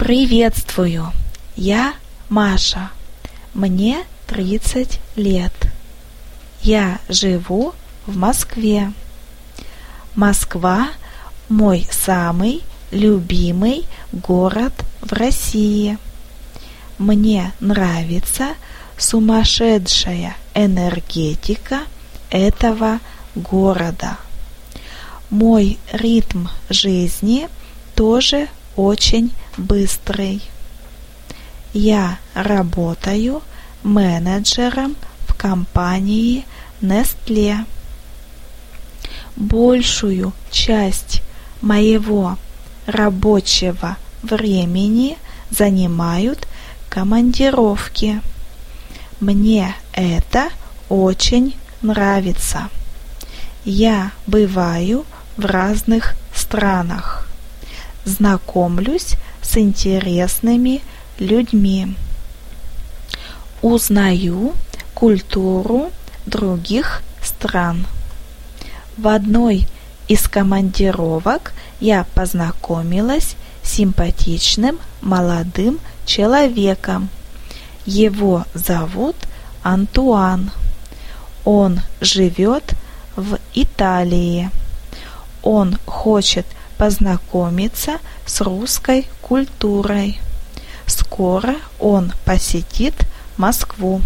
Приветствую! Я Маша. Мне 30 лет. Я живу в Москве. Москва – мой самый любимый город в России. Мне нравится сумасшедшая энергетика этого города. Мой ритм жизни тоже очень быстрый. Я работаю менеджером в компании Nestle. Большую часть моего рабочего времени занимают командировки. Мне это очень нравится. Я бываю в разных странах, знакомлюсь с интересными людьми, узнаю культуру других стран. В одной из командировок я познакомилась с симпатичным молодым человеком. Его зовут Антуан. Он живет в Италии. Он хочет познакомиться с русской культурой. Скоро он посетит Москву.